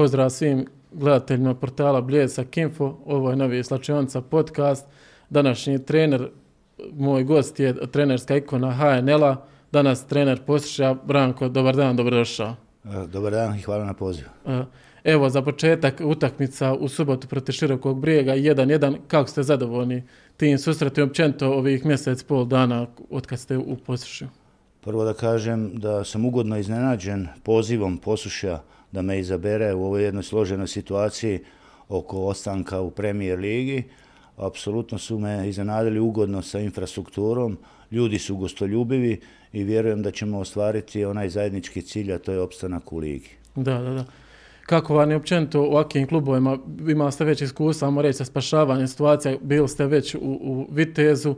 Pozdrav svim gledateljima portala Bljesak Info. Ovo je novi Slačionica podcast. Današnji trener, moj gost je trenerska ikona HNL-a. Danas trener Posluša Branko. Dobar dan, dobrodošao. E, dobar dan i hvala na pozivu. E, evo za početak utakmica u subotu protiv Širokog brijega 1-1. Kako ste zadovoljni tim susretom općenito ovih mjesec pol dana od kad ste u Poslušu? Prvo da kažem da sam ugodno iznenađen pozivom Posluša da me izabere u ovoj jednoj složenoj situaciji oko ostanka u premijer ligi. Apsolutno su me iznenadili ugodno sa infrastrukturom, ljudi su gostoljubivi i vjerujem da ćemo ostvariti onaj zajednički cilj, a to je opstanak u ligi. Da, da, da. Kako vam je općenito u ovakvim klubovima, imali ste već iskustva,amo reći, sa spašavanjem situacija, bili ste već u, u Vitezu,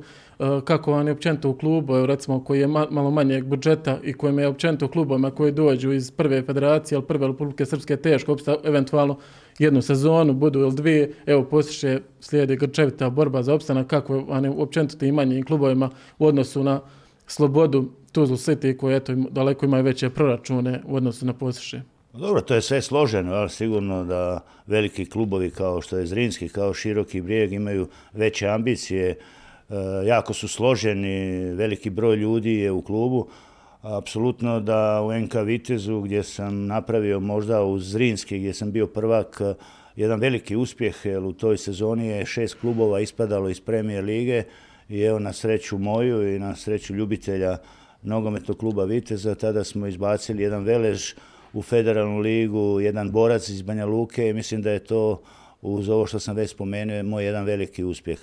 kako vam je općenito u klubu, recimo koji je malo manjeg budžeta i kojem je općenito u klubovima koji dođu iz prve federacije ili prve Republike Srpske teško opsta eventualno jednu sezonu, budu ili dvije, evo postiše slijedi grčevita borba za opstanak, kako vam je općenito tim manjim klubovima u odnosu na slobodu Tuzlu City koji eto, daleko imaju veće proračune u odnosu na postiše. Dobro, to je sve složeno, ali sigurno da veliki klubovi kao što je Zrinski, kao Široki brijeg imaju veće ambicije, e, jako su složeni, veliki broj ljudi je u klubu. Apsolutno da u NK Vitezu gdje sam napravio možda u Zrinski gdje sam bio prvak jedan veliki uspjeh jer u toj sezoni je šest klubova ispadalo iz premijer lige i evo na sreću moju i na sreću ljubitelja nogometnog kluba Viteza tada smo izbacili jedan velež u federalnu ligu, jedan borac iz Banja Luke i mislim da je to uz ovo što sam već spomenuo moj jedan veliki uspjeh.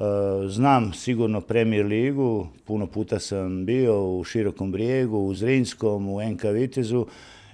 E, znam sigurno premijer ligu, puno puta sam bio u Širokom brijegu, u Zrinskom, u NK Vitezu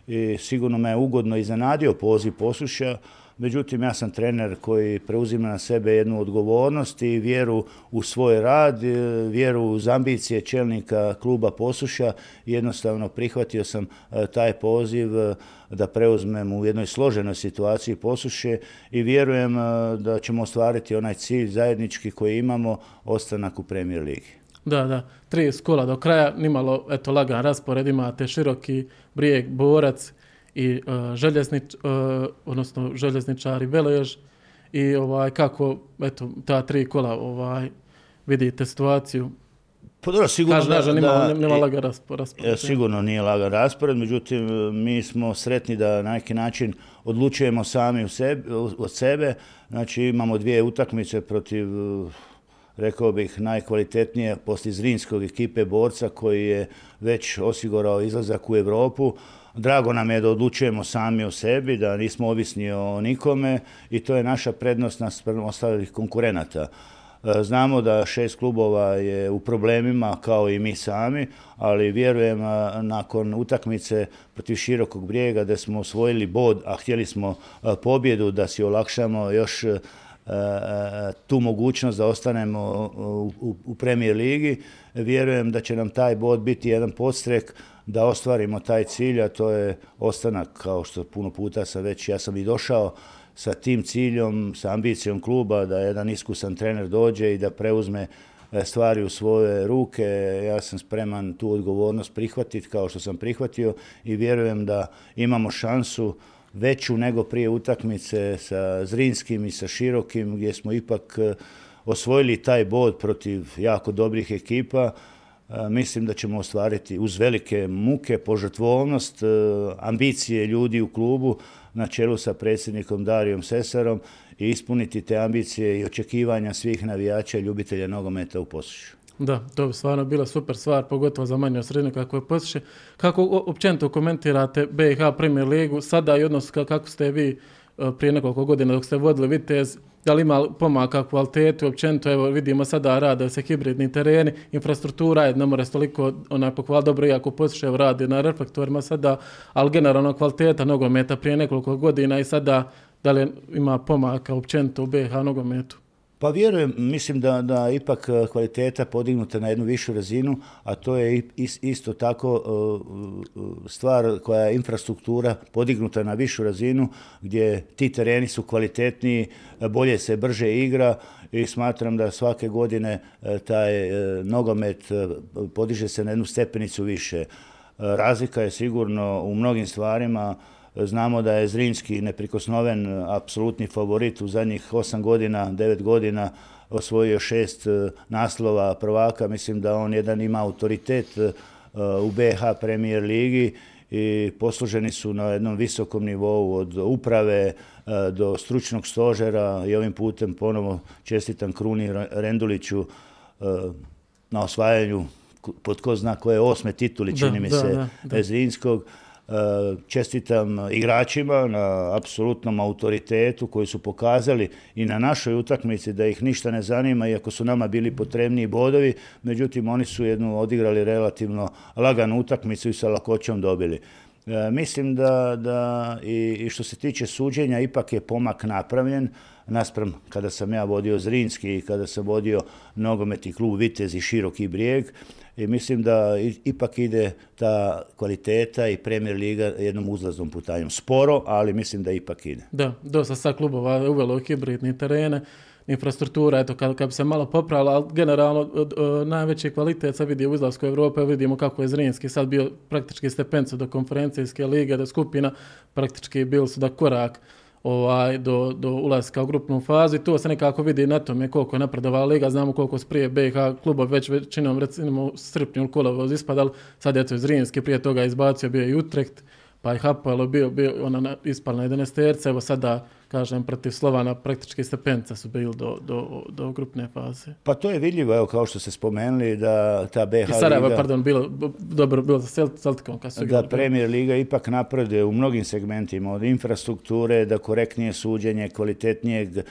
i sigurno me je ugodno iznenadio poziv posluša Međutim, ja sam trener koji preuzima na sebe jednu odgovornost i vjeru u svoj rad, e, vjeru uz ambicije čelnika kluba Posuša. Jednostavno prihvatio sam e, taj poziv e, da preuzmem u jednoj složenoj situaciji Posuše i vjerujem da ćemo ostvariti onaj cilj zajednički koji imamo, ostanak u premijer ligi. Da, da, tri skola do kraja, nimalo eto, lagan raspored, imate široki brijeg, borac, i uh, željeznič, uh, odnosno željezničari Velež i ovaj kako eto ta tri kola ovaj vidite situaciju pa dobro, sigurno Kaže, da, da, nima, nima laga raspored. E, sigurno nije laga raspored, međutim mi smo sretni da na neki način odlučujemo sami u sebi, od sebe. Znači imamo dvije utakmice protiv rekao bih najkvalitetnije poslije Zrinskog ekipe borca koji je već osigurao izlazak u Europu Drago nam je da odlučujemo sami o sebi, da nismo ovisni o nikome i to je naša prednost nas ostalih konkurenata. E, znamo da šest klubova je u problemima kao i mi sami, ali vjerujem nakon utakmice protiv širokog brijega da smo osvojili bod, a htjeli smo pobjedu da si olakšamo još tu mogućnost da ostanemo u, u premijer ligi. Vjerujem da će nam taj bod biti jedan podstrek da ostvarimo taj cilj, a to je ostanak, kao što puno puta sam već, ja sam i došao sa tim ciljom, sa ambicijom kluba, da jedan iskusan trener dođe i da preuzme e, stvari u svoje ruke. Ja sam spreman tu odgovornost prihvatiti kao što sam prihvatio i vjerujem da imamo šansu veću nego prije utakmice sa Zrinskim i sa Širokim gdje smo ipak e, osvojili taj bod protiv jako dobrih ekipa mislim da ćemo ostvariti uz velike muke, požrtvovnost, e, ambicije ljudi u klubu na čelu sa predsjednikom Darijom Sesarom i ispuniti te ambicije i očekivanja svih navijača i ljubitelja nogometa u Posušu. Da, to bi stvarno bila super stvar, pogotovo za manje sredinu kako je Posuše. Kako općenito komentirate BiH Premier ligu sada i odnos kako ste vi e, prije nekoliko godina dok ste vodili Vitez, da li ima pomaka kvalitetu, općenito, evo vidimo sada rade se hibridni tereni, infrastruktura je, ne mora se toliko onaj pokval dobro, iako poslušaj radi na reflektorima sada, ali generalno kvaliteta nogometa prije nekoliko godina i sada da li ima pomaka općenito u BH nogometu? Pa vjerujem, mislim da, da ipak e, kvaliteta podignuta na jednu višu razinu, a to je isto tako e, e, stvar koja je infrastruktura podignuta na višu razinu, gdje ti tereni su kvalitetniji, bolje se brže igra i smatram da svake godine taj nogomet podiže se na jednu stepenicu više. Razlika je sigurno u mnogim stvarima, Znamo da je Zrinski neprikosnoven, apsolutni favorit u zadnjih osam godina, devet godina, osvojio šest naslova prvaka. Mislim da on jedan ima autoritet u BH Premier ligi i posluženi su na jednom visokom nivou od uprave do stručnog stožera i ovim putem ponovo čestitam Kruni Renduliću na osvajanju pod ko zna koje osme tituli, čini mi se, Zrinskog. Čestitam igračima na apsolutnom autoritetu koji su pokazali i na našoj utakmici da ih ništa ne zanima iako su nama bili potrebniji bodovi, međutim oni su jednu odigrali relativno laganu utakmicu i sa lakoćom dobili. E, mislim da, da i što se tiče suđenja ipak je pomak napravljen naspram kada sam ja vodio Zrinski i kada sam vodio nogometni klub Vitez i Široki brijeg i mislim da ipak ide ta kvaliteta i Premier Liga jednom uzlaznom putanjom. Sporo, ali mislim da ipak ide. Da, dosta sa klubova uvelo hibridni terene, infrastruktura, eto, kad, bi se malo popravila, ali generalno najveći kvalitet sad vidi u izlasku Europe, vidimo kako je Zrinski sad bio praktički stepencu do konferencijske lige, do skupina, praktički bili su da korak ovaj, do, do ulaska u grupnu fazu i to se nekako vidi na tome koliko je napredovala liga, znamo koliko su prije BiH kluba već većinom recimo srpnju ili kolovoz ispadali, sad je to Zrinski, prije toga izbacio bio i Utrecht, pa je Hapoel bio, bio ona ispal na 11 evo sada kažem, protiv Slovana praktički stepenca su bili do, do, do grupne faze. Pa to je vidljivo, evo, kao što ste spomenuli, da ta BH I Sarajevo, pardon, bilo, dobro bilo sa Celtikom. Kad su da Premier Liga ipak napreduje u mnogim segmentima, od infrastrukture, da korektnije suđenje, kvalitetnijeg e,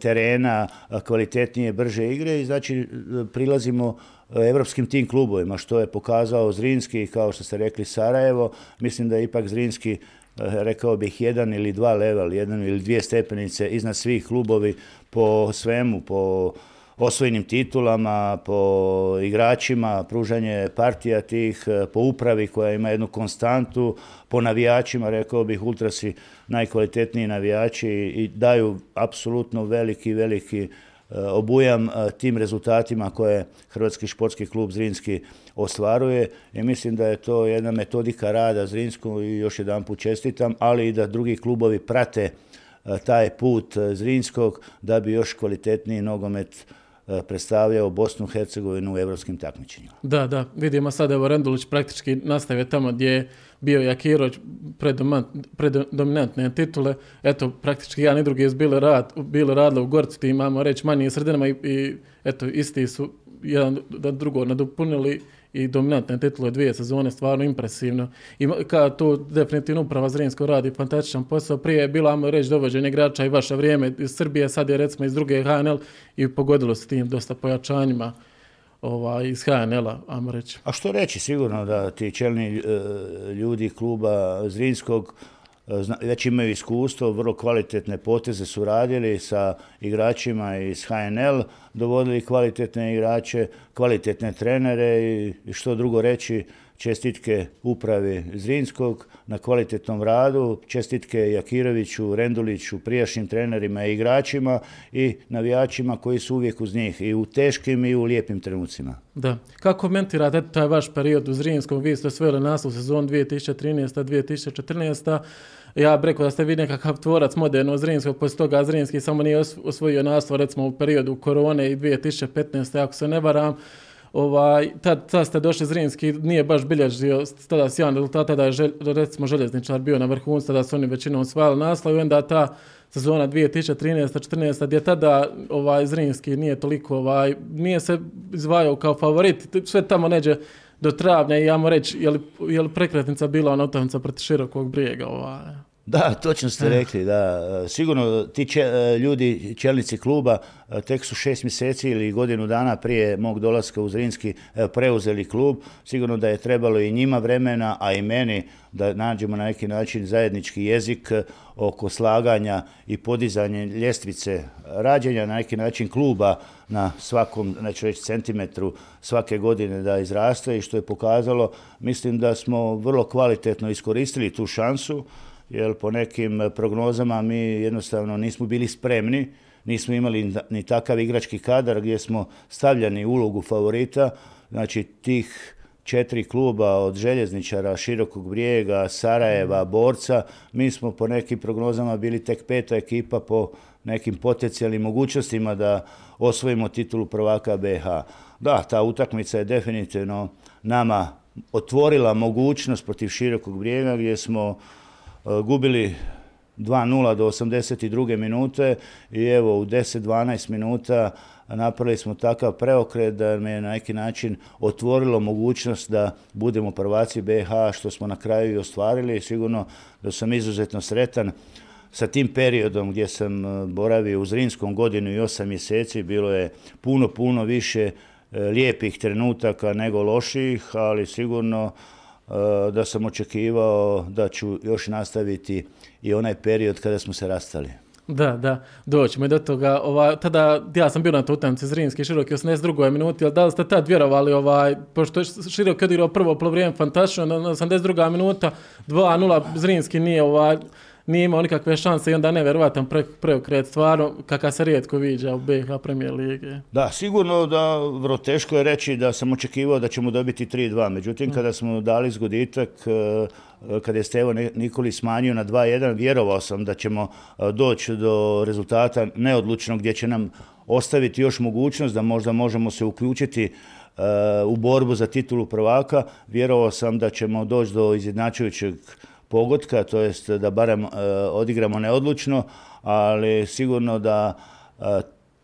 terena, kvalitetnije, brže igre i znači prilazimo evropskim tim klubovima, što je pokazao Zrinski, kao što ste rekli Sarajevo, mislim da je ipak Zrinski rekao bih jedan ili dva level, jedan ili dvije stepenice iznad svih klubovi po svemu, po osvojenim titulama, po igračima, pružanje partija tih, po upravi koja ima jednu konstantu, po navijačima, rekao bih, ultrasi najkvalitetniji navijači i daju apsolutno veliki, veliki E, obujam e, tim rezultatima koje Hrvatski športski klub Zrinski ostvaruje i mislim da je to jedna metodika rada Zrinsku i još jedan put čestitam, ali i da drugi klubovi prate e, taj put Zrinskog da bi još kvalitetniji nogomet predstavljao Bosnu i Hercegovinu u evropskim takmičenjima. Da, da, vidimo sad evo Rendulić praktički nastavio tamo gdje je bio Jakiroć predominantne titule. Eto, praktički jedan i drugi su bili, rad, bili radili u Gorcu, ti imamo reći manjim sredinama i, i eto, isti su jedan da drugo nadopunili i dominantne titule dvije sezone, stvarno impresivno. I kao tu definitivno uprava Zrinsko radi fantastičan posao. Prije je bilo, ajmo reći, dovođenje igrača i vaše vrijeme iz Srbije, sad je recimo iz druge HNL i pogodilo se tim dosta pojačanjima ovaj, iz HNL-a, ajmo reći. A što reći, sigurno da ti čelni e, ljudi kluba Zrinskog e, već imaju iskustvo, vrlo kvalitetne poteze su radili sa igračima iz HNL, dovodili kvalitetne igrače, kvalitetne trenere i što drugo reći, čestitke upravi Zrinskog na kvalitetnom radu, čestitke Jakiroviću, Renduliću, prijašnjim trenerima i igračima i navijačima koji su uvijek uz njih i u teškim i u lijepim trenucima. Da. Kako komentirate taj vaš period u Zrinskom? Vi ste sveli naslov sezon 2013-2014. Ja bih rekao da ste vi nekakav tvorac moderno Zrinskog, poslije toga Zrinski samo nije osvojio naslov recimo u periodu korone i 2015. ako se ne varam ovaj, tad, tad ste došli Zrinski, nije baš bilježio tada sjajan rezultat, tada je žel, recimo željezničar bio na vrhuncu, tada su oni većinom osvajali naslov i onda ta sezona 2013-14 gdje tada ovaj Zrinski nije toliko ovaj nije se izvajao kao favorit sve tamo neđe do travnja i ja mu reći je li, je li prekretnica bila ona utakmica protiv širokog brijega ovaj da, točno ste rekli, da. Sigurno ti ljudi, čelnici kluba, tek su šest mjeseci ili godinu dana prije mog dolaska u Zrinski preuzeli klub. Sigurno da je trebalo i njima vremena, a i meni da nađemo na neki način zajednički jezik oko slaganja i podizanja ljestvice rađenja na neki način kluba na svakom, neću reći centimetru svake godine da izraste i što je pokazalo, mislim da smo vrlo kvalitetno iskoristili tu šansu jer po nekim prognozama mi jednostavno nismo bili spremni, nismo imali ni takav igrački kadar gdje smo stavljani ulogu favorita, znači tih četiri kluba od željezničara, Širokog brijega, Sarajeva, Borca. Mi smo po nekim prognozama bili tek peta ekipa po nekim potencijalnim mogućnostima da osvojimo titulu prvaka BH. Da, ta utakmica je definitivno nama otvorila mogućnost protiv Širokog brijega gdje smo gubili 2-0 do 82. minute i evo u 10-12 minuta napravili smo takav preokret da me je na neki način otvorilo mogućnost da budemo prvaci BH što smo na kraju i ostvarili. Sigurno da sam izuzetno sretan sa tim periodom gdje sam e, boravio u Zrinskom godinu i osam mjeseci. Bilo je puno, puno više e, lijepih trenutaka nego loših, ali sigurno da sam očekivao da ću još nastaviti i onaj period kada smo se rastali. Da, da, doćemo i do toga. Ova, tada, ja sam bio na utakmici Zrinski Široki 82. minuti, ali da li ste tad vjerovali, ovaj, pošto je Široki odigrao prvo polovrijeme fantastično, na 82. minuta 2-0 Zrinski nije ovaj, nije imao nikakve šanse i onda nevjerovatan pre, preokret, stvarno kakav se rijetko viđa u BiH premijer lige. Da, sigurno da vrlo teško je reći da sam očekivao da ćemo dobiti 3-2, međutim kada smo dali zgoditak, eh, kada je Stevo Nikoli smanjio na 2-1, vjerovao sam da ćemo eh, doći do rezultata neodlučnog gdje će nam ostaviti još mogućnost da možda možemo se uključiti eh, u borbu za titulu prvaka. Vjerovao sam da ćemo doći do izjednačujućeg pogotka, to jest da barem e, odigramo neodlučno, ali sigurno da e,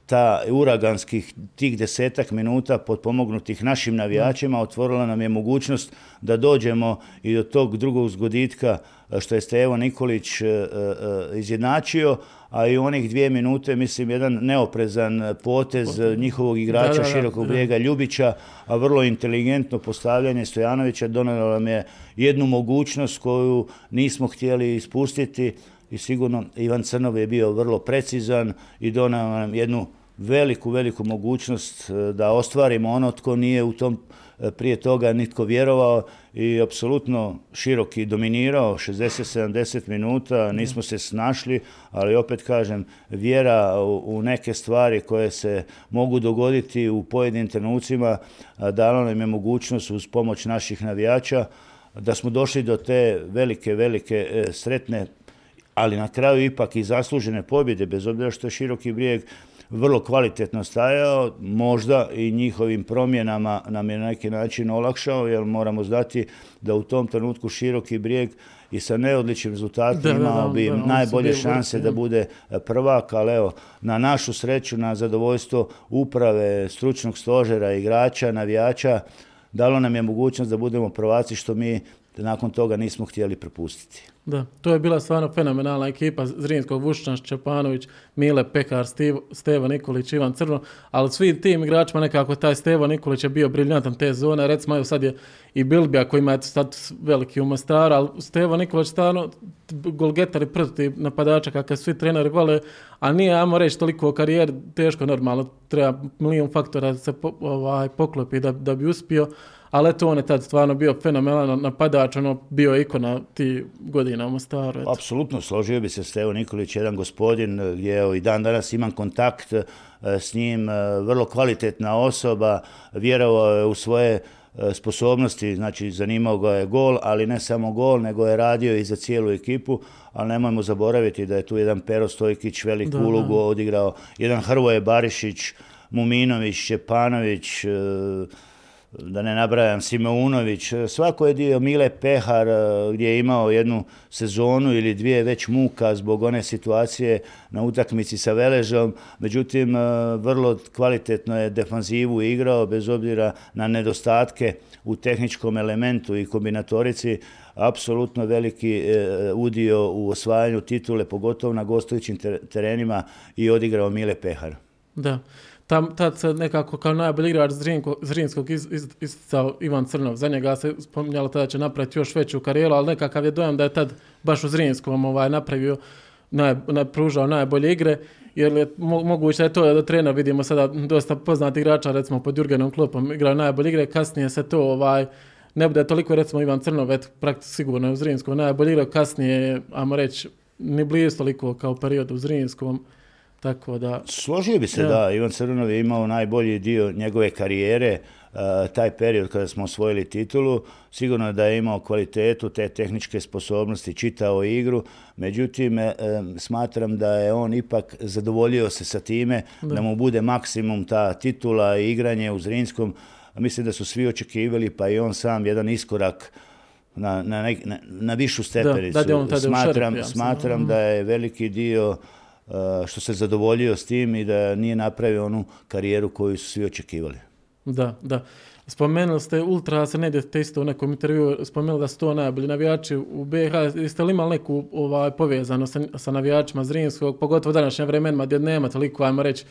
ta uraganskih tih desetak minuta potpomognutih našim navijačima otvorila nam je mogućnost da dođemo i do tog drugog zgoditka što je Stevo Nikolić e, izjednačio, a i u onih dvije minute, mislim, jedan neoprezan potez njihovog igrača Širokog brijega Ljubića, a vrlo inteligentno postavljanje Stojanovića donelo nam je jednu mogućnost koju nismo htjeli ispustiti i sigurno Ivan Crnov je bio vrlo precizan i donao nam jednu veliku, veliku mogućnost e, da ostvarimo ono tko nije u tom prije toga nitko vjerovao i apsolutno široki dominirao 60-70 minuta, nismo se snašli, ali opet kažem, vjera u neke stvari koje se mogu dogoditi u pojedinim trenucima dala nam je mogućnost uz pomoć naših navijača da smo došli do te velike, velike e, sretne ali na kraju ipak i zaslužene pobjede, bez obzira što je široki brijeg vrlo kvalitetno stajao, možda i njihovim promjenama nam je na neki način olakšao, jer moramo znati da u tom trenutku široki brijeg i sa neodličnim rezultatima imao bi najbolje šanse da bude prvak, ali evo, na našu sreću, na zadovoljstvo uprave, stručnog stožera, igrača, navijača, dalo nam je mogućnost da budemo prvaci što mi nakon toga nismo htjeli prepustiti. Da, to je bila stvarno fenomenalna ekipa Zrinskog, Vušćan, Čepanović, Mile Pekar, Stevo Nikolić, Ivan Crno, ali svi tim igračima nekako taj Stevo Nikolić je bio briljantan te zone, recimo evo sad je i Bilbija koji ima sad veliki u Mostaru, ali Stevo Nikolić stvarno golgetar i proti napadača kakav svi treneri vole, a nije, ajmo reći, toliko karijer, teško normalno, treba milijun faktora da se ovaj, poklopi da, da bi uspio, ali eto on je tad stvarno bio fenomenalan napadač, ono bio ikona ti godina u Mostaru. Apsolutno, složio bi se Stevo Nikolić, jedan gospodin gdje evo, i dan danas imam kontakt e, s njim, e, vrlo kvalitetna osoba, vjerovao je u svoje sposobnosti, znači zanimao ga je gol, ali ne samo gol, nego je radio i za cijelu ekipu, ali nemojmo zaboraviti da je tu jedan Pero Stojkić veliku ulogu odigrao, jedan Hrvoje Barišić, Muminović, Šepanović, da ne nabrajam Simeunović, svako je dio Mile Pehar e, gdje je imao jednu sezonu ili dvije već muka zbog one situacije na utakmici sa Veležom, međutim e, vrlo kvalitetno je defanzivu igrao bez obzira na nedostatke u tehničkom elementu i kombinatorici, apsolutno veliki e, udio u osvajanju titule, pogotovo na gostujućim terenima i odigrao Mile Pehar. Da tam, tad se nekako kao najbolji igrač Zrinskog iz, isticao Ivan Crnov. Za njega se spominjalo tada će napraviti još veću karijeru, ali nekakav je dojam da je tad baš u Zrinskom ovaj, napravio, naj, pružao najbolje igre. Jer je moguće je to da trener vidimo sada dosta poznati igrača, recimo pod Jurgenom Klopom igraju najbolje igre, kasnije se to ovaj, ne bude toliko, recimo Ivan Crnov, et, praktično sigurno je u Zrinskom najbolje igre, kasnije, ajmo reći, ni blizu toliko kao period u Zrinskom. Tako da... Složio bi se da, Ivan Crvenov je imao najbolji dio njegove karijere taj period kada smo osvojili titulu, sigurno da je imao kvalitetu te tehničke sposobnosti, čitao igru, međutim smatram da je on ipak zadovoljio se sa time da, da mu bude maksimum ta titula i igranje u Zrinskom, mislim da su svi očekivali, pa i on sam jedan iskorak na, na, na, na višu stepenicu. Da, da on smatram, šerp, smatram da. je veliki dio uh, što se zadovoljio s tim i da nije napravio onu karijeru koju su svi očekivali. Da, da. Spomenuli ste Ultra, se ne ste isto u nekom intervju spomenuli da su to najbolji navijači u BiH. Jeste li imali neku ovaj, povezano sa, sa navijačima Zrinskog, pogotovo u današnjem vremenima gdje nema toliko, ajmo reći,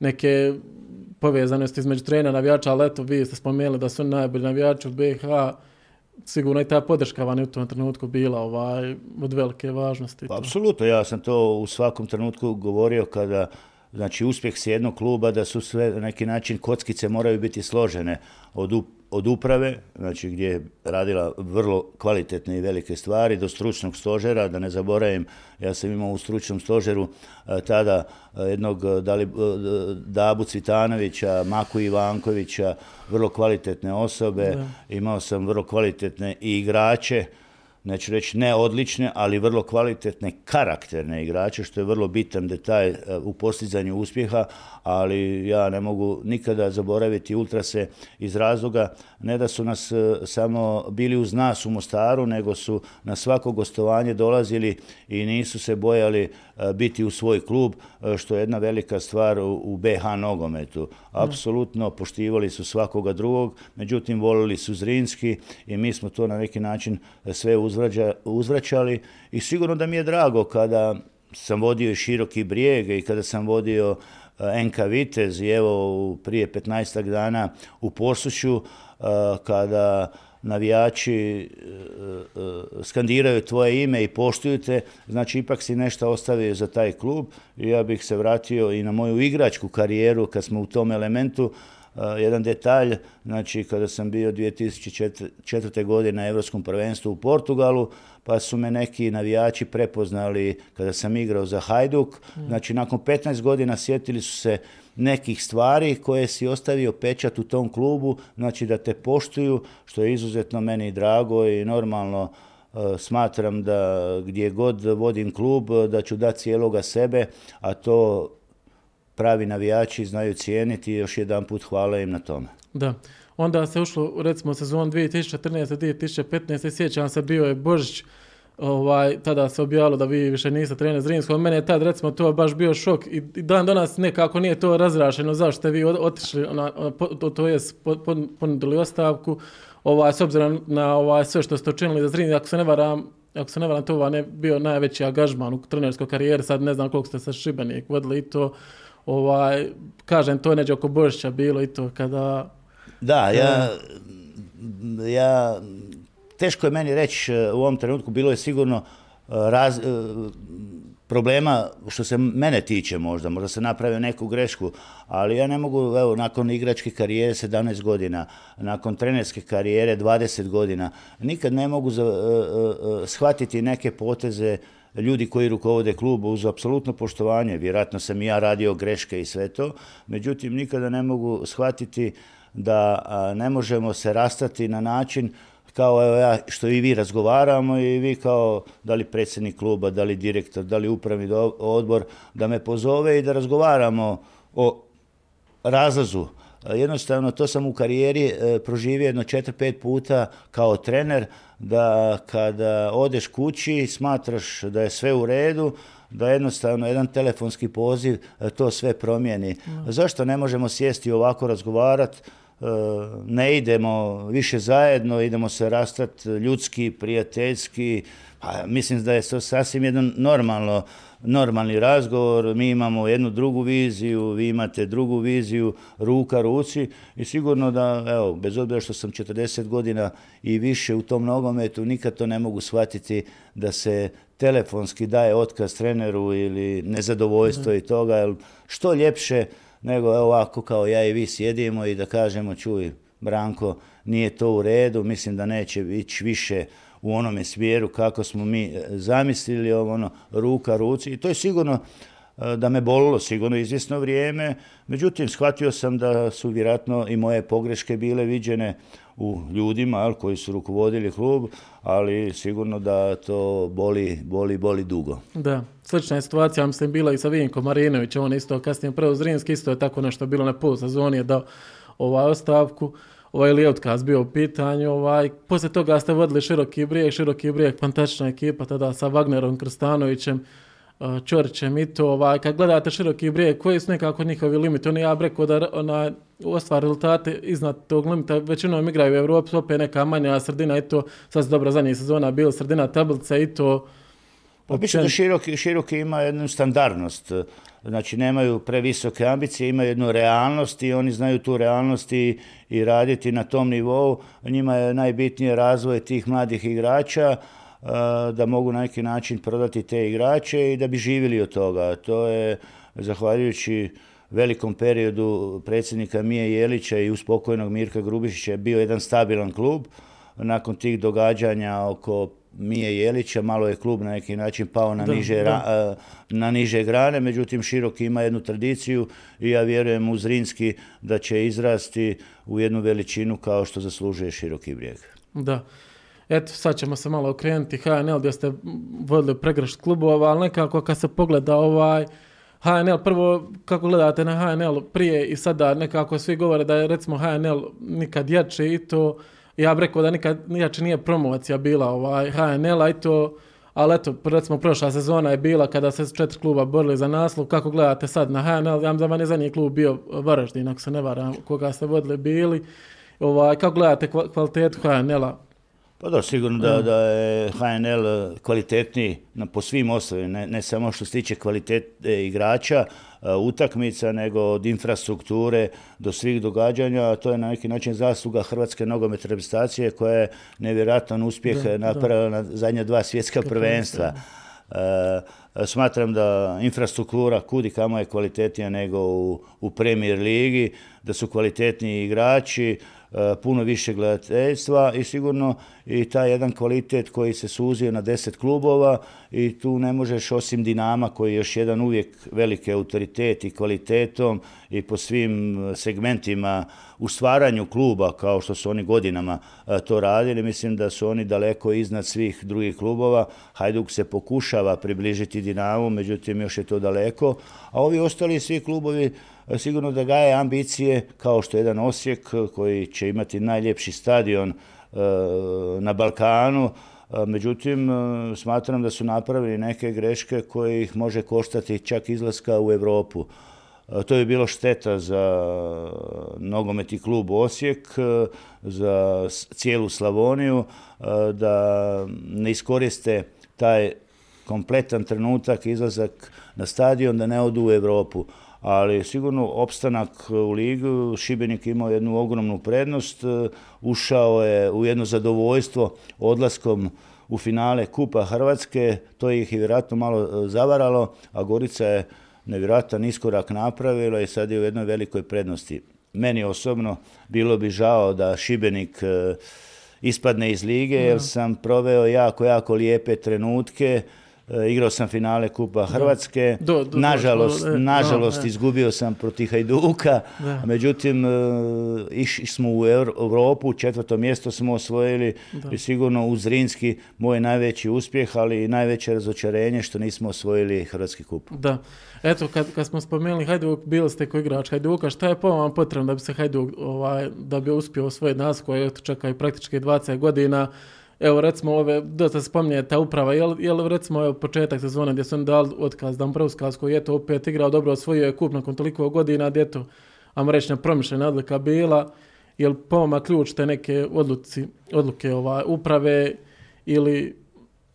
neke povezanosti između trenera navijača, ali eto, vi ste spomenuli da su najbolji navijači u BiH sigurno i ta podrška vam u tom trenutku bila ovaj, od velike važnosti. Apsolutno, ja sam to u svakom trenutku govorio kada znači uspjeh s jednog kluba da su sve na neki način kockice moraju biti složene od od uprave, znači gdje je radila vrlo kvalitetne i velike stvari, do stručnog stožera, da ne zaboravim, ja sam imao u stručnom stožeru e, tada e, jednog e, dali, Dabu Cvitanovića, Maku Ivankovića, vrlo kvalitetne osobe, da. imao sam vrlo kvalitetne i igrače, neću reći ne odlične, ali vrlo kvalitetne karakterne igrače, što je vrlo bitan detalj e, u postizanju uspjeha, ali ja ne mogu nikada zaboraviti Ultrase iz razloga ne da su nas e, samo bili uz nas u Mostaru, nego su na svako gostovanje dolazili i nisu se bojali e, biti u svoj klub, što je jedna velika stvar u BH nogometu. Apsolutno poštivali su svakoga drugog, međutim volili su Zrinski i mi smo to na neki način sve uzvraća, uzvraćali i sigurno da mi je drago kada sam vodio široki brijeg i kada sam vodio NK Vitez i evo prije 15 dana u Posuću eh, kada navijači eh, skandiraju tvoje ime i poštuju te, znači ipak si nešto ostavio za taj klub. Ja bih se vratio i na moju igračku karijeru kad smo u tom elementu, jedan detalj, znači kada sam bio 2004. godine na Evropskom prvenstvu u Portugalu, pa su me neki navijači prepoznali kada sam igrao za Hajduk. Mm. Znači, nakon 15 godina sjetili su se nekih stvari koje si ostavio pečat u tom klubu, znači da te poštuju, što je izuzetno meni drago i normalno uh, smatram da gdje god vodim klub, da ću dati cijeloga sebe, a to pravi navijači znaju cijeniti i još jedan put hvala im na tome. Da. Onda se ušlo, recimo, sezon 2014-2015, sjećam se, bio je Božić, ovaj, tada se objavilo da vi više niste trener Zrinskog. Mene je tad, recimo, to baš bio šok i, dan do nas nekako nije to razrašeno. Zašto ste vi otišli, na, to, to je ponudili ostavku, ovaj, s obzirom na ovaj, sve što ste učinili za Zrinskog, ako se ne varam, ako se ne varam, to vam je bio najveći angažman u trenerskoj karijeri, sad ne znam koliko ste sa Šibenik vodili i to, ovaj, kažem, to je neđe oko Božića bilo i to kada... Da, ja, ja, teško je meni reći e, u ovom trenutku, bilo je sigurno e, raz, e, problema što se mene tiče možda, možda se napravio neku grešku, ali ja ne mogu, evo, nakon igračke karijere 17 godina, nakon trenerske karijere 20 godina, nikad ne mogu za, uh, uh, shvatiti neke poteze uh, ljudi koji rukovode klub uz apsolutno poštovanje, vjerojatno sam i ja radio greške i sve to, međutim nikada ne mogu shvatiti da ne možemo se rastati na način kao evo ja, što i vi razgovaramo i vi kao da li predsjednik kluba, da li direktor, da li upravni odbor, da me pozove i da razgovaramo o razlazu. Jednostavno, to sam u karijeri e, proživio jedno četiri, pet puta kao trener, da kada odeš kući smatraš da je sve u redu, da jednostavno jedan telefonski poziv to sve promijeni. Mm. Zašto ne možemo sjesti ovako razgovarati, ne idemo više zajedno, idemo se rastati ljudski, prijateljski, pa mislim da je to sasvim jedno normalno normalni razgovor, mi imamo jednu drugu viziju, vi imate drugu viziju, ruka ruci. I sigurno da, evo, bez obzira što sam 40 godina i više u tom nogometu, nikad to ne mogu shvatiti da se telefonski daje otkaz treneru ili nezadovoljstvo mm. i toga, jer što ljepše nego evo ovako kao ja i vi sjedimo i da kažemo čuj Branko, nije to u redu, mislim da neće ići više u onome smjeru kako smo mi e, zamislili, ovo ono, ruka ruci. I to je sigurno da me bolilo sigurno izvjesno vrijeme, međutim shvatio sam da su vjerojatno i moje pogreške bile viđene u ljudima koji su rukovodili klub, ali sigurno da to boli, boli, boli dugo. Da, slična je situacija, mislim, bila i sa Vinkom Marinovićem, on isto kasnije prvo Zrinski, isto je tako nešto bilo na pol sezoni, je dao ovaj ostavku, ovaj ili otkaz bio u pitanju, ovaj, poslije toga ste vodili široki brijeg, široki brijeg, fantastična ekipa, tada sa Wagnerom Krstanovićem, Čorićem i to, ovaj, kad gledate široki brijeg, koji su nekako njihovi limiti, oni ja rekao da ona, ostvar rezultate iznad tog limita, većinom igraju u Evropi, opet neka manja sredina i to, sad se dobro zadnjih sezona bila sredina tablica i to, Pa mislim da široki, široki ima jednu standardnost, znači nemaju previsoke ambicije, imaju jednu realnost i oni znaju tu realnost i, i raditi na tom nivou. Njima je najbitnije razvoj tih mladih igrača, da mogu na neki način prodati te igrače i da bi živjeli od toga. To je zahvaljujući velikom periodu predsjednika Mije Jelića i uspokojnog Mirka Grubišića bio jedan stabilan klub. Nakon tih događanja oko Mije Jelića, malo je klub na neki način pao na, da, niže, da. na niže grane, međutim Široki ima jednu tradiciju i ja vjerujem u Zrinski da će izrasti u jednu veličinu kao što zaslužuje Široki brijeg. Da. Eto, sad ćemo se malo okrenuti. HNL gdje ste vodili pregršt klubova, ali nekako kad se pogleda ovaj HNL, prvo kako gledate na HNL prije i sada? Nekako svi govore da je recimo HNL nikad jače i to ja bih rekao da nikad jače nije promocija bila ovaj HNL-a i to ali eto, recimo prošla sezona je bila kada se četiri kluba borili za naslov, kako gledate sad na HNL, ja da je zadnji klub bio Varaždin, ako se ne varam, koga ste vodili bili, ovaj, kako gledate kvalitetu HNL-a Pa da, sigurno da, da je HNL kvalitetniji na, po svim osnovima, ne, ne samo što se tiče kvalitete igrača, utakmica, nego od infrastrukture do svih događanja. To je na neki način zasluga Hrvatske nogometne reprezentacije koja je nevjerojatan uspjeh napravila na zadnja dva svjetska prvenstva. E, smatram da infrastruktura kudi kamo je kvalitetnija nego u, u Premier ligi, da su kvalitetniji igrači, E, puno više gledateljstva i sigurno i taj jedan kvalitet koji se suzio na deset klubova i tu ne možeš osim Dinama koji je još jedan uvijek veliki autoritet i kvalitetom i po svim segmentima u stvaranju kluba kao što su oni godinama e, to radili, mislim da su oni daleko iznad svih drugih klubova. Hajduk se pokušava približiti Dinamu, međutim još je to daleko, a ovi ostali svi klubovi sigurno da gaje ambicije kao što je jedan Osijek koji će imati najljepši stadion e, na Balkanu, e, međutim e, smatram da su napravili neke greške koje ih može koštati čak izlaska u Europu. To je bilo šteta za nogometi klub Osijek, za cijelu Slavoniju, da ne iskoriste taj kompletan trenutak, izlazak na stadion, da ne odu u Europu ali sigurno opstanak u ligu, Šibenik imao jednu ogromnu prednost, ušao je u jedno zadovoljstvo odlaskom u finale Kupa Hrvatske, to ih je vjerojatno malo e, zavaralo, a Gorica je nevjerojatan iskorak napravila i sad je u jednoj velikoj prednosti. Meni osobno bilo bi žao da Šibenik e, ispadne iz lige, jer sam proveo jako, jako lijepe trenutke, igrao sam finale Kupa Hrvatske, do, do, nažalost, do, nažalost izgubio sam protiv Hajduka, međutim e, išli smo u Europu, četvrto mjesto smo osvojili i sigurno uz Rinski moj najveći uspjeh, ali i najveće razočarenje što nismo osvojili Hrvatski kup. Da, eto kad, kad smo spomenuli Hajduk, bili ste koji igrač Hajduka, šta je po vam potrebno da bi se Hajduk, ovaj, da bi uspio osvojiti nas koji čekaju praktički 20 godina, evo recimo ove, dosta spominje ta uprava, jel, jel recimo evo početak sezone gdje su oni dali otkaz Dombrovskaz koji je to opet igrao dobro, osvojio je kup nakon toliko godina, gdje to, ajmo reći, nepromišljena odlika bila, jel po vama ključ te neke odluci, odluke ovaj, uprave ili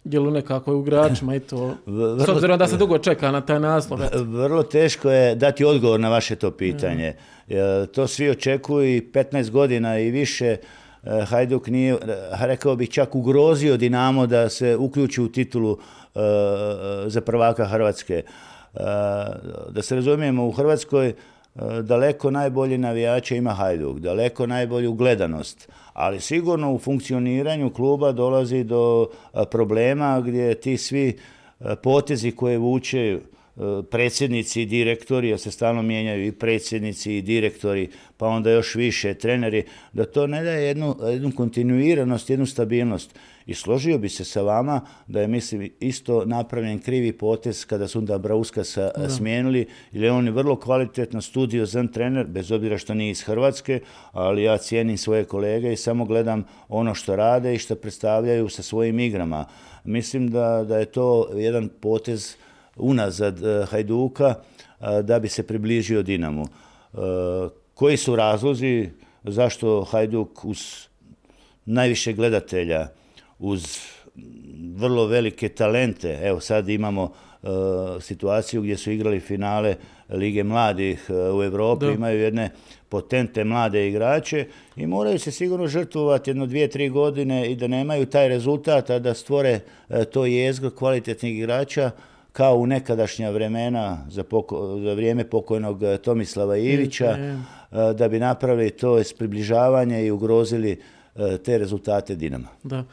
je li nekako u igračima i to, vrlo, s obzirom da se dugo čeka na taj naslov. Vrlo teško je dati odgovor na vaše to pitanje. Mm. To svi očekuju i 15 godina i više, Hajduk nije, eh, rekao bih, čak ugrozio Dinamo da se uključi u titulu eh, za prvaka Hrvatske. Da se razumijemo, u Hrvatskoj daleko najbolji navijače ima Hajduk, daleko najbolju gledanost, ali sigurno u funkcioniranju kluba dolazi do problema gdje ti svi potezi koje vuče predsjednici i direktori, jer se stalno mijenjaju i predsjednici i direktori, pa onda još više treneri, da to ne daje jednu, jednu kontinuiranost, jednu stabilnost. I složio bi se sa vama da je, mislim, isto napravljen krivi potez kada su da Brauska sa, smijenili, jer je on vrlo kvalitetno studiozan trener, bez obzira što nije iz Hrvatske, ali ja cijenim svoje kolege i samo gledam ono što rade i što predstavljaju sa svojim igrama. Mislim da, da je to jedan potez unazad e, Hajduka e, da bi se približio Dinamu. E, koji su razlozi zašto Hajduk uz najviše gledatelja, uz vrlo velike talente, evo sad imamo situaciju gdje su igrali finale Lige mladih u Europi, imaju jedne potente mlade igrače i moraju se sigurno žrtvovati jedno dvije, tri godine i da nemaju taj rezultat, a da stvore to jezgo kvalitetnih igrača kao u nekadašnja vremena za, za vrijeme pokojnog eh, Tomislava Ivića, eh, da bi napravili to približavanje i ugrozili eh, te rezultate Dinama. Da.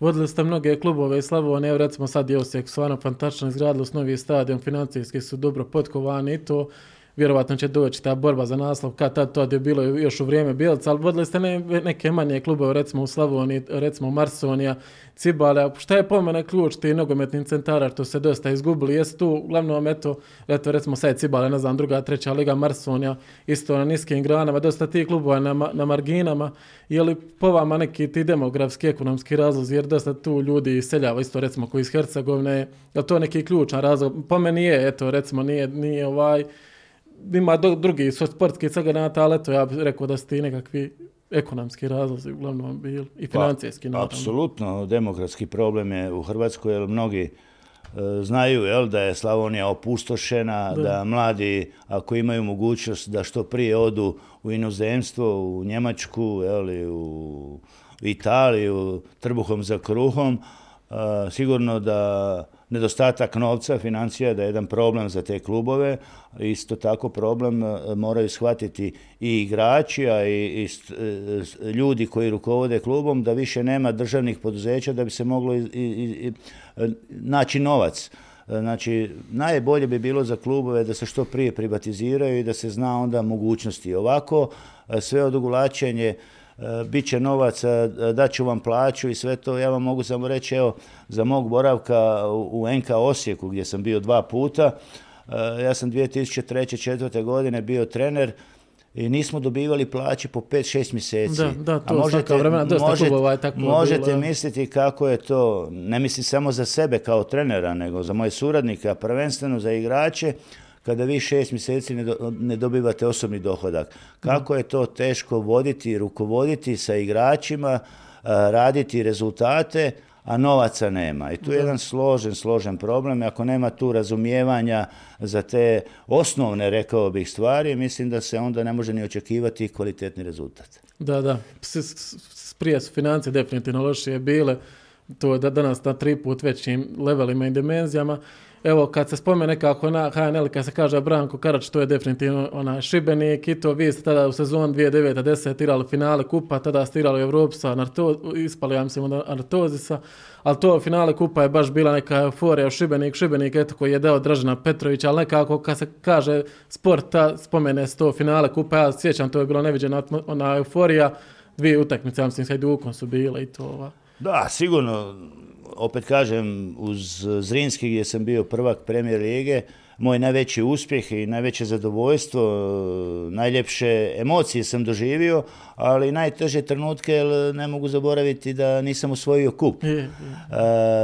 Vodili ste mnoge klubove iz Slavonije, evo recimo sad je Osijek stvarno fantastično izgradili s novi stadion, financijski su dobro potkovani i to vjerovatno će doći ta borba za naslov, kad tad to je bilo još u vrijeme Bielca, ali vodili ste neke manje klubove, recimo u Slavoniji, recimo Marsonija, Cibale, šta je po mene ključ ti nogometnih centara, što se dosta izgubili, jesu tu uglavnom, eto, eto recimo sad Cibale, ne znam, druga, treća liga Marsonija, isto na niskim granama, dosta tih klubova na, na marginama, je li po vama neki ti demografski, ekonomski razlozi, jer dosta tu ljudi iseljava, isto recimo koji iz Hercegovine, je to neki ključan razlog? Po meni je, eto, recimo, nije, nije ovaj, ima do, drugi sportski saganata, ali eto ja bih rekao da su ti nekakvi ekonomski razlozi uglavnom bili i pa, financijski. Pa, apsolutno, demokratski problem je u Hrvatskoj, jer mnogi e, znaju jel, da je Slavonija opustošena, da. mladi ako imaju mogućnost da što prije odu u inozemstvo, u Njemačku, jel, u Italiju, trbuhom za kruhom, sigurno da nedostatak novca, financija da je jedan problem za te klubove. Isto tako problem e, moraju shvatiti i igrači, a i, e, ljudi koji rukovode klubom da više nema državnih poduzeća da bi se moglo i, naći novac. E, znači, najbolje bi bilo za klubove da se što prije privatiziraju i da se zna onda mogućnosti. Ovako, sve odugovlačenje E, bit će novaca, e, daću vam plaću i sve to. Ja vam mogu samo reći, evo, za mog boravka u NK Osijeku gdje sam bio dva puta, e, ja sam 2003. četvrte godine bio trener i nismo dobivali plaće po 5-6 mjeseci. Da, da, to A možete, vremena, dosta možete, je tako možete misliti kako je to, ne mislim samo za sebe kao trenera, nego za moje suradnike, a prvenstveno za igrače, kada vi šest mjeseci ne, dobivate osobni dohodak. Kako je to teško voditi, rukovoditi sa igračima, raditi rezultate, a novaca nema. I tu je jedan složen, složen problem. Ako nema tu razumijevanja za te osnovne, rekao bih, stvari, mislim da se onda ne može ni očekivati kvalitetni rezultat. Da, da. Prije su financije definitivno lošije bile. To je da danas na tri put većim levelima i dimenzijama evo kad se spomene kako na HNL, kad se kaže Branko Karač, to je definitivno ona Šibenik i to vi ste tada u sezon 2009-10 igrali finale kupa, tada ste igrali Evropu sa ispali ja mislim od Artozisa, ali to finale kupa je baš bila neka euforija u Šibenik, Šibenik eto koji je dao Dražena Petrovića, ali nekako kad se kaže sporta, spomene se to finale kupa, ja sjećam, to je bila neviđena ona euforija, dvije utakmice, ja mislim, s Hajdukom su bile i to. Da, sigurno, opet kažem, uz Zrinski gdje sam bio prvak premijer lige, moj najveći uspjeh i najveće zadovoljstvo, najljepše emocije sam doživio, ali najteže trenutke jer ne mogu zaboraviti da nisam osvojio kup. E,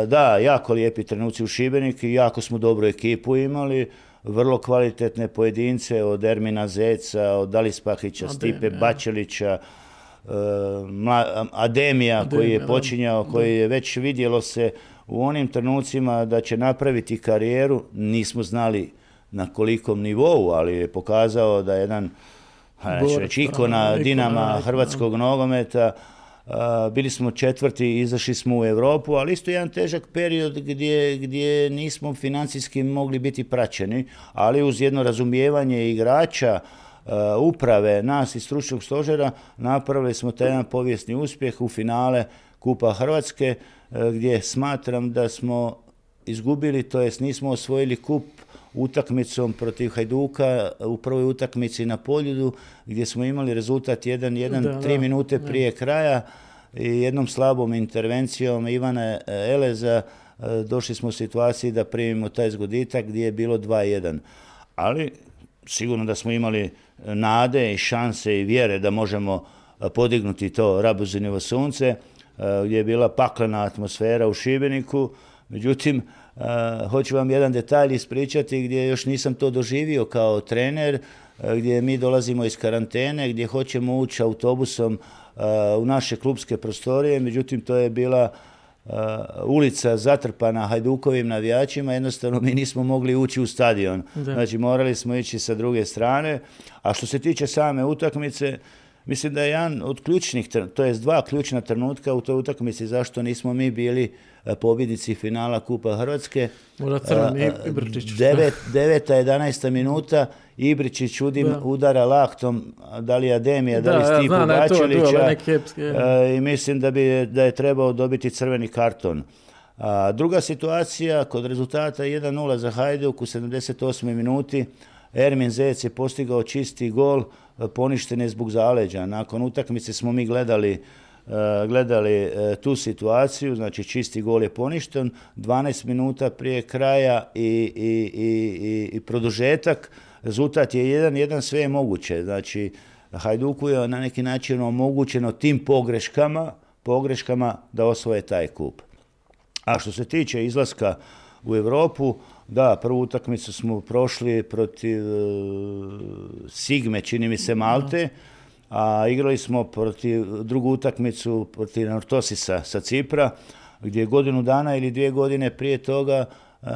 da, jako lijepi trenuci u Šibenik i jako smo dobru ekipu imali, vrlo kvalitetne pojedince od Ermina Zeca, od Dalispahića, Stipe Bačelića, Ademija koji je počinjao, koji je već vidjelo se u onim trenucima da će napraviti karijeru, nismo znali na kolikom nivou, ali je pokazao da je jedan reći, ikona Dinama hrvatskog nogometa, bili smo četvrti, izašli smo u Europu, ali isto jedan težak period gdje, gdje nismo financijski mogli biti praćeni, ali uz jedno razumijevanje igrača, uprave, nas iz stručnog stožera, napravili smo taj jedan povijesni uspjeh u finale Kupa Hrvatske, uh, gdje smatram da smo izgubili, to jest nismo osvojili kup utakmicom protiv Hajduka u prvoj utakmici na Poljudu gdje smo imali rezultat 1-1 tri minute prije kraja i jednom slabom intervencijom Ivana Eleza došli smo u situaciji da primimo taj zgoditak gdje je bilo 2-1. Ali sigurno da smo imali nade i šanse i vjere da možemo e, podignuti to Rabuzinovo sunce, e, gdje je bila paklena atmosfera u Šibeniku. Međutim, e, hoću vam jedan detalj ispričati gdje još nisam to doživio kao trener, gdje mi dolazimo iz karantene, gdje hoćemo ući autobusom u naše klubske prostorije, međutim to je bila Uh, ulica zatrpana Hajdukovim navijačima, jednostavno mi nismo mogli ući u stadion. Znači morali smo ići sa druge strane. A što se tiče same utakmice, mislim da je jedan od ključnih, to je dva ključna trenutka u toj utakmici zašto nismo mi bili pobjednici finala Kupa Hrvatske. Možda crveni Ibričić. deveta, jedanajsta minuta, Ibričić udim, udara laktom, da li Ademija, da, li Stipu Bačelića. E, I mislim da, bi, da je trebao dobiti crveni karton. A druga situacija, kod rezultata 1-0 za Hajduk u 78. minuti, Ermin Zec je postigao čisti gol, poništen je zbog zaleđa. Nakon utakmice smo mi gledali E, gledali e, tu situaciju, znači čisti gol je poništen, 12 minuta prije kraja i, i, i, i produžetak, rezultat je jedan, jedan sve je moguće, znači Hajduku je na neki način omogućeno tim pogreškama, pogreškama da osvoje taj kup. A što se tiče izlaska u Europu, da, prvu utakmicu smo prošli protiv e, Sigme, čini mi se Malte, a igrali smo protiv drugu utakmicu protiv Nortosisa sa Cipra, gdje godinu dana ili dvije godine prije toga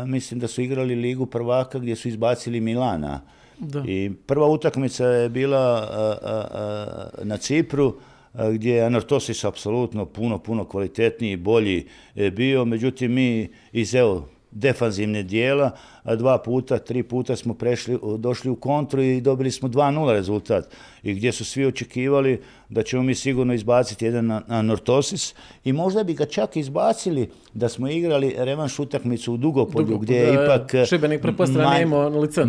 mislim da su igrali ligu prvaka gdje su izbacili Milana. I prva utakmica je bila na Cipru, gdje je Anortosis apsolutno puno, puno kvalitetniji i bolji bio, međutim mi iz evo, defanzivne dijela, a dva puta, tri puta smo prešli, došli u kontru i dobili smo 2-0 rezultat. I gdje su svi očekivali da ćemo mi sigurno izbaciti jedan na, Nortosis i možda bi ga čak izbacili da smo igrali revanš utakmicu u Dugopolju gdje je ipak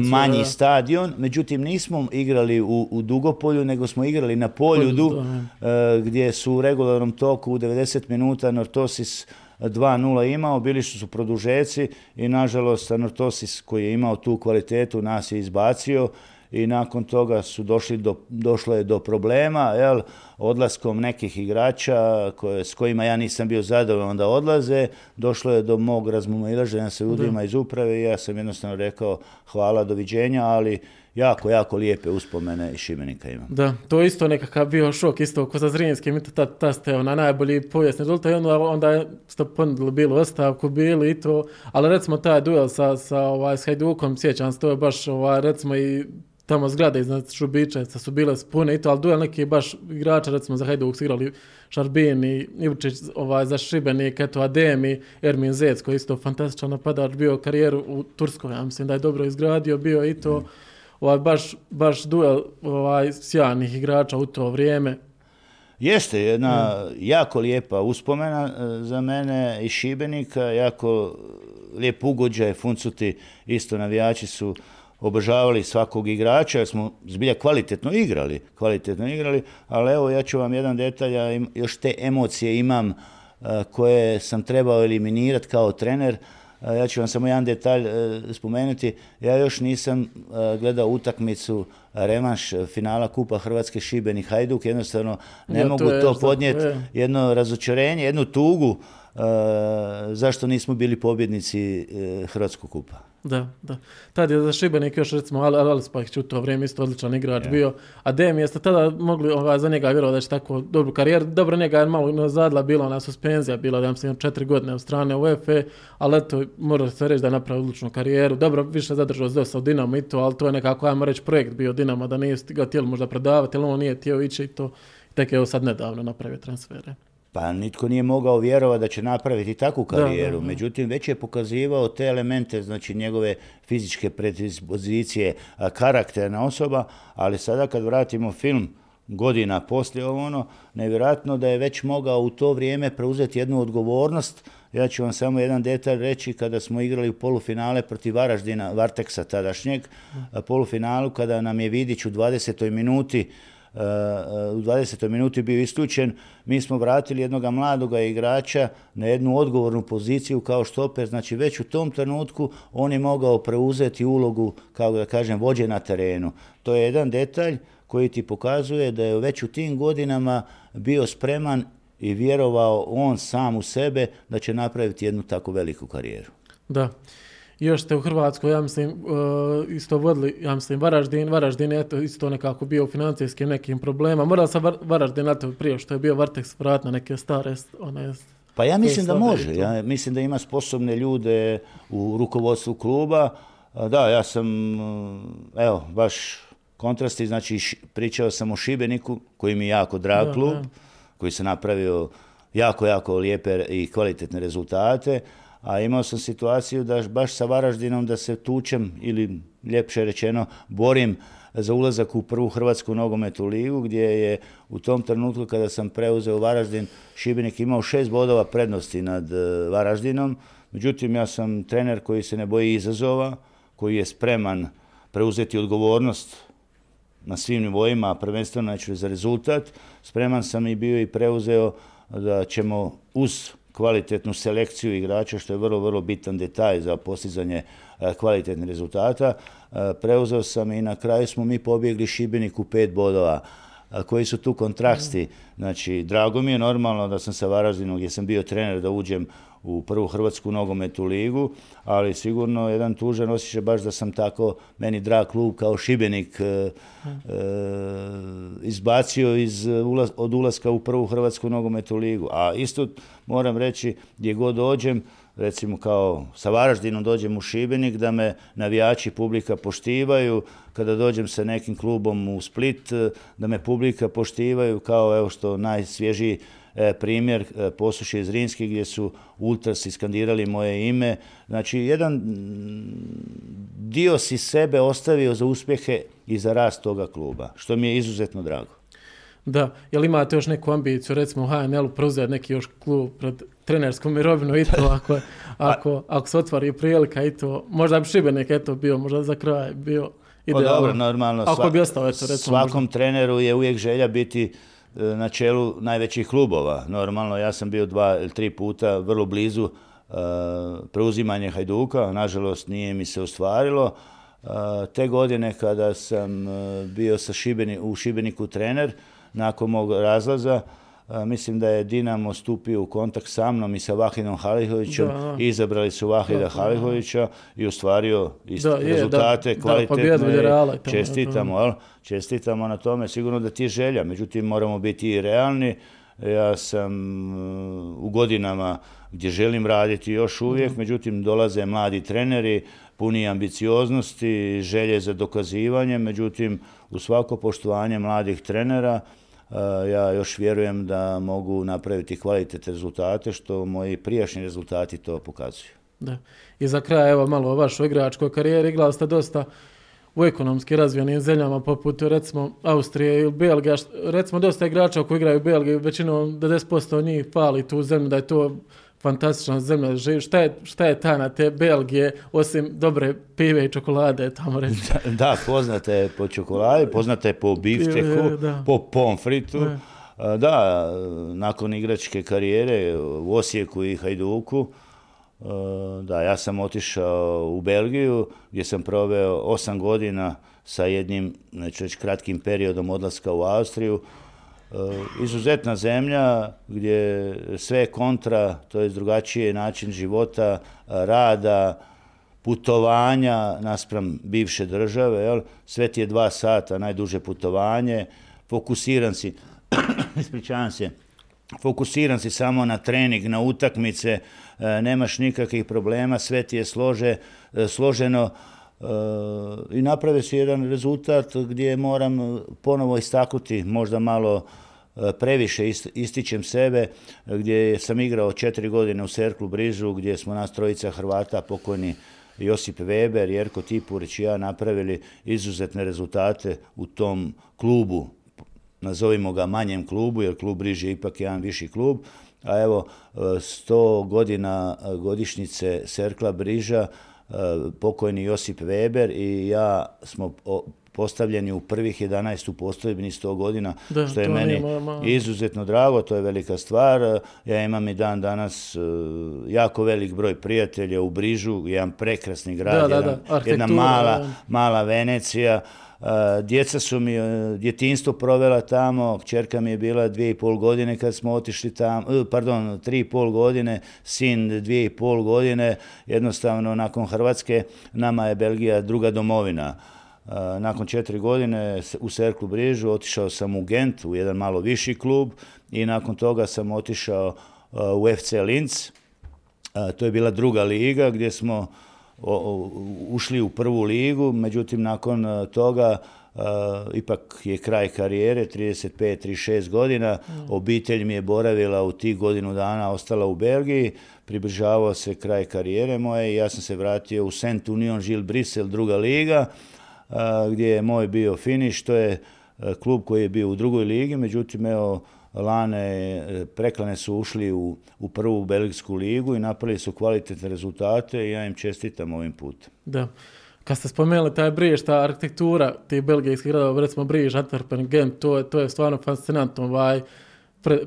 manji stadion, međutim nismo igrali u, u Dugopolju nego smo igrali na Poljudu e, gdje su u regularnom toku u 90 minuta Nortosis 2-0 imao, bili su produžeci i nažalost Anortosis koji je imao tu kvalitetu nas je izbacio i nakon toga su došli do, došlo je do problema, jel, odlaskom nekih igrača koje, s kojima ja nisam bio zadovoljan da odlaze, došlo je do mog razmimoilaženja sa ljudima iz uprave i ja sam jednostavno rekao hvala, doviđenja, ali jako, jako lijepe uspomene i Šibenika ima. Da, to je isto nekakav bio šok, isto ko za Zrinjski, mi to ta, ste ona najbolji povijesni rezultat i onda, onda ste ponudili bilo ostavku, bili i to, ali recimo taj duel sa, sa, ovaj, s Hajdukom, sjećam se, to je baš ovaj, recimo i tamo zgrade iznad Šubičevca su bile spune i to, ali duel neki baš igrača, recimo za Hajduk su igrali Šarbin i Ivčić ovaj, za Šibenik, eto Ademi, Ermin Zec koji je isto fantastičan napadač, bio karijeru u Turskoj, ja mislim da je dobro izgradio, bio i to, ovaj, baš, baš duel ovaj, sjajnih igrača u to vrijeme. Jeste, jedna jako lijepa uspomena e, za mene i Šibenika, jako lijep ugođaj, funcuti, isto navijači su obožavali svakog igrača jer smo zbilja kvalitetno igrali, kvalitetno igrali, ali evo ja ću vam jedan detalj, ja još te emocije imam e, koje sam trebao eliminirati kao trener, ja ću vam samo jedan detalj e, spomenuti. Ja još nisam gledao utakmicu revanš finala Kupa Hrvatske Šibenik Hajduk. Jednostavno ne mogu to, podnijeti. Jedno razočarenje, jednu tugu zašto nismo bili pobjednici Hrvatskog kupa. Da, da. Tad je za Šibenik još recimo Al Spahić u to vrijeme isto odličan igrač bio. A Dem jeste tada mogli ovaj, za njega vjerovati da će tako dobru karijeru. Dobro, njega je malo zadla bila ona suspenzija, bila da mislim četiri godine od strane UEFA, ali eto, mora se reći da je napravio odličnu karijeru. Dobro, više zadržao se dosta u Dinamo i to, ali to je nekako, ajmo reći, projekt bio Dinamo, da nije ga htjeli možda predavati, ali on nije htio ići i to. Tek je evo sad nedavno napravio transfere. Pa nitko nije mogao vjerovati da će napraviti takvu karijeru. Međutim, već je pokazivao te elemente, znači njegove fizičke predispozicije, karakterna osoba, ali sada kad vratimo film godina poslije ovo ono, nevjerojatno da je već mogao u to vrijeme preuzeti jednu odgovornost Ja ću vam samo jedan detalj reći kada smo igrali u polufinale protiv Varaždina, Varteksa tadašnjeg, polufinalu kada nam je Vidić u 20. minuti u 20. minuti bio isključen, mi smo vratili jednog mladoga igrača na jednu odgovornu poziciju kao štoper, znači već u tom trenutku on je mogao preuzeti ulogu, kao da kažem, vođe na terenu. To je jedan detalj koji ti pokazuje da je već u tim godinama bio spreman i vjerovao on sam u sebe da će napraviti jednu tako veliku karijeru. Da. Još ste u Hrvatskoj, ja mislim, uh, isto vodili, ja mislim, Varaždin. Varaždin je eto, isto nekako bio u financijskim nekim problema. Mora se Varaždin na to prije što je bio Vartex vrat na neke stare one pa ja mislim da može. Ja mislim da ima sposobne ljude u rukovodstvu kluba. Da, ja sam, evo, baš kontrasti, znači pričao sam o Šibeniku, koji mi je jako drag klub, koji se napravio jako, jako lijepe i kvalitetne rezultate, a imao sam situaciju da baš sa Varaždinom da se tučem ili ljepše rečeno borim za ulazak u prvu Hrvatsku nogometnu ligu gdje je u tom trenutku kada sam preuzeo Varaždin Šibenik imao šest bodova prednosti nad e, Varaždinom. Međutim, ja sam trener koji se ne boji izazova, koji je spreman preuzeti odgovornost na svim nivoima, a prvenstveno neću za rezultat. Spreman sam i bio i preuzeo da ćemo uz kvalitetnu selekciju igrača, što je vrlo, vrlo bitan detalj za postizanje e, kvalitetnih rezultata. E, preuzeo sam i na kraju smo mi pobjegli Šibeniku pet bodova koji su tu kontrasti. Znači, drago mi je normalno da sam sa Varaždinom gdje sam bio trener da uđem u prvu Hrvatsku nogometnu ligu, ali sigurno jedan tužan osjećaj baš da sam tako meni drag klub kao Šibenik e, e, izbacio iz, od ulaska u prvu Hrvatsku nogometnu ligu. A isto moram reći gdje god dođem, recimo kao sa Varaždinom dođem u Šibenik, da me navijači publika poštivaju, kada dođem sa nekim klubom u Split, da me publika poštivaju kao evo što najsvježiji e, primjer e, posuši iz Rinski gdje su ultrasi skandirali moje ime. Znači, jedan dio si sebe ostavio za uspjehe i za rast toga kluba, što mi je izuzetno drago. Da, jel imate još neku ambiciju, recimo u HNL-u preuzeti neki još klub pred trenerskom mirovinu i to ako, ako, ako se otvari prilika i to, možda bi Šibenik eto bio, možda za kraj bio pa idealno. dobro, normalno. Ako bi ostao, eto, recimo, svakom treneru je uvijek želja biti e, na čelu najvećih klubova. Normalno, ja sam bio dva ili tri puta vrlo blizu uh, preuzimanje Hajduka, nažalost nije mi se ostvarilo. Uh, te godine kada sam bio sa Šibeni, u Šibeniku trener, nakon mog razlaza, mislim da je Dinamo stupio u kontakt sa mnom i sa Vahidom Halihovićem, izabrali su Vahida Halihovića i ostvario rezultate kvalitetne. čestitamo, čestitamo na tome, sigurno da ti je želja, međutim moramo biti i realni. Ja sam u godinama gdje želim raditi još uvijek, međutim dolaze mladi treneri, puni ambicioznosti, želje za dokazivanje, međutim u svako poštovanje mladih trenera ja još vjerujem da mogu napraviti kvalitetne rezultate, što moji prijašnji rezultati to pokazuju. Da. I za kraj, evo malo o vašoj igračkoj karijeri. Igrali ste dosta u ekonomski razvijenim zemljama poput recimo Austrije ili Belgija. Recimo dosta igrača koji igraju u Belgiji, većinom 90% njih fali tu zemlju da je to fantastična zemlja živi. Šta je, šta je tajna te Belgije, osim dobre pive i čokolade tamo reći? Da, da poznate je po čokoladi, poznate je po bifteku, po pomfritu. Da. da, nakon igračke karijere u Osijeku i Hajduku, da, ja sam otišao u Belgiju gdje sam proveo osam godina sa jednim, neću reći, kratkim periodom odlaska u Austriju. Eh, izuzetna zemlja gdje sve je kontra, to je drugačiji način života, rada, putovanja naspram bivše države, jel? sve ti je dva sata, najduže putovanje, fokusiran si, ispričavam se, fokusiran si samo na trening, na utakmice, eh, nemaš nikakvih problema, sve ti je slože, složeno, i napravio si jedan rezultat gdje moram ponovo istaknuti možda malo e, previše ističem sebe, gdje sam igrao četiri godine u Serklu Brižu, gdje smo nas trojica Hrvata, pokojni Josip Weber, Jerko Tipurić i ja napravili izuzetne rezultate u tom klubu, nazovimo ga manjem klubu, jer klub Briže je ipak jedan viši klub, a evo 100 godina godišnjice Serkla Briža, pokojni Josip Weber i ja smo postavljeni u prvih 11 u postojbini 100 godina, što je meni izuzetno drago, to je velika stvar. Ja imam i dan danas jako velik broj prijatelja u Brižu, jedan prekrasni grad, jedna mala, mala Venecija. Djeca su mi djetinstvo provela tamo, kćerka mi je bila dvije i pol godine kad smo otišli tamo, e, pardon, tri i pol godine, sin dvije i pol godine, jednostavno nakon Hrvatske nama je Belgija druga domovina. Nakon četiri godine u Serklu Brižu otišao sam u Gent, u jedan malo viši klub i nakon toga sam otišao u FC Linz. To je bila druga liga gdje smo ušli u prvu ligu, međutim nakon toga ipak je kraj karijere, 35-36 godina. Mm. Obitelj mi je boravila u tih godinu dana, ostala u Belgiji. Približavao se kraj karijere moje i ja sam se vratio u Saint Union Gilles Brissel, druga liga gdje je moj bio finiš, to je e, klub koji je bio u drugoj ligi, međutim evo Lane, e, preklane su ušli u, u prvu belgijsku ligu i napravili su kvalitetne rezultate i ja im čestitam ovim putem. Da. Kad ste spomenuli taj Briž, ta arhitektura tih belgijskih gradova, recimo Briž, Antwerpen, Gent, to je, to je stvarno fascinantno, ovaj,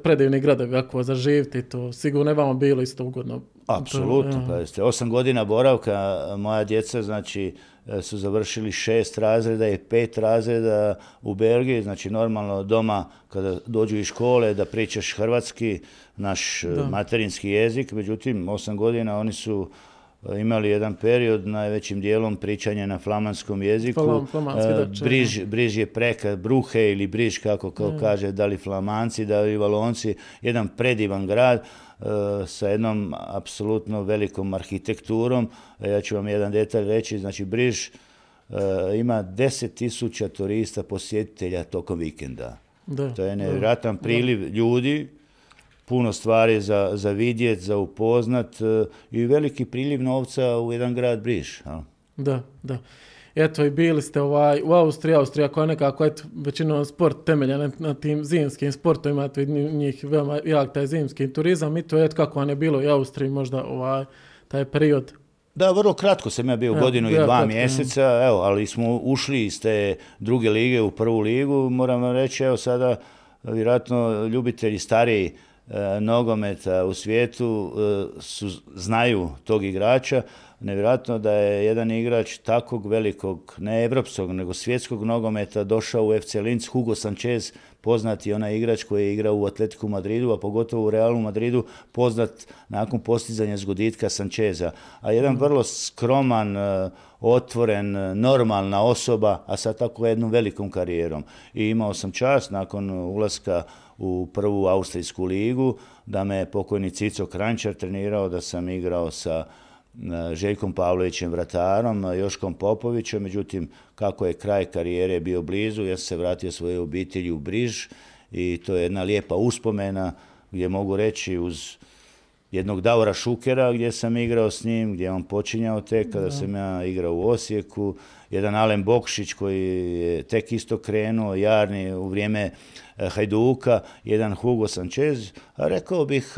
predivni gradovi, ako zaživiti, to sigurno je vama bilo isto ugodno. Apsolutno, pa jeste, osam godina boravka, moja djeca, znači, su završili šest razreda i pet razreda u Belgiji, znači normalno doma kada dođu iz škole da pričaš hrvatski, naš e, materinski jezik, međutim osam godina oni su e, imali jedan period najvećim dijelom pričanja na flamanskom jeziku. briž, briž je preka, bruhe ili briž kako kaže, da li flamanci, da li valonci, jedan predivan grad. E, sa jednom apsolutno velikom arhitekturom. E, ja ću vam jedan detalj reći, znači Briž e, ima deset tisuća turista posjetitelja tokom vikenda. Da, to je nevjerojatan priliv ljudi, puno stvari za, za vidjet, za upoznat i veliki priliv novca u jedan grad Briž. Da, da eto i bili ste ovaj, u Austriji, Austrija koja nekako eto, većinom sport temelja na, na tim zimskim sportovima, eto njih veoma jak taj zimski turizam i to eto kako vam je bilo i Austriji možda ovaj, taj period? Da, vrlo kratko sam ja bio u godinu i dva mjeseca, evo, ali smo ušli iz te druge lige u prvu ligu, moram vam reći, evo sada, vjerojatno ljubitelji stariji e, nogometa u svijetu e, su, znaju tog igrača, nevjerojatno da je jedan igrač takvog velikog, ne evropskog, nego svjetskog nogometa došao u FC Linz, Hugo Sanchez, poznati onaj igrač koji je igrao u Atletiku Madridu, a pogotovo u Realu Madridu, poznat nakon postizanja zgoditka Sancheza. A jedan vrlo skroman, e, otvoren, e, normalna osoba, a sa tako jednom velikom karijerom. I imao sam čast nakon ulaska u prvu Austrijsku ligu, da me pokojni Cico Krančar trenirao, da sam igrao sa Željkom Pavlovićem Vratarom, Joškom Popovićem, međutim kako je kraj karijere bio blizu, ja sam se vratio svojoj obitelji u Briž i to je jedna lijepa uspomena gdje mogu reći uz jednog Davora Šukera gdje sam igrao s njim, gdje je on počinjao tek kada sam ja igrao u Osijeku, jedan Alen Bokšić koji je tek isto krenuo, Jarni u vrijeme eh, Hajduka, jedan Hugo Sanchez, a rekao bih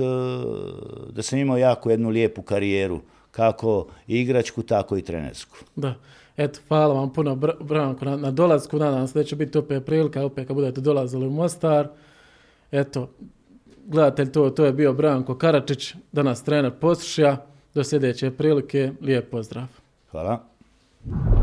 da sam imao jako jednu lijepu karijeru kako igračku, tako i trenersku. Da. Eto, hvala vam puno, Branko, na, na dolazku. Nadam se da će biti opet prilika, opet kad budete dolazili u Mostar. Eto, gledatelj, to, to je bio Branko Karačić, danas trener Posušja. Do sljedeće prilike, lijep pozdrav. Hvala.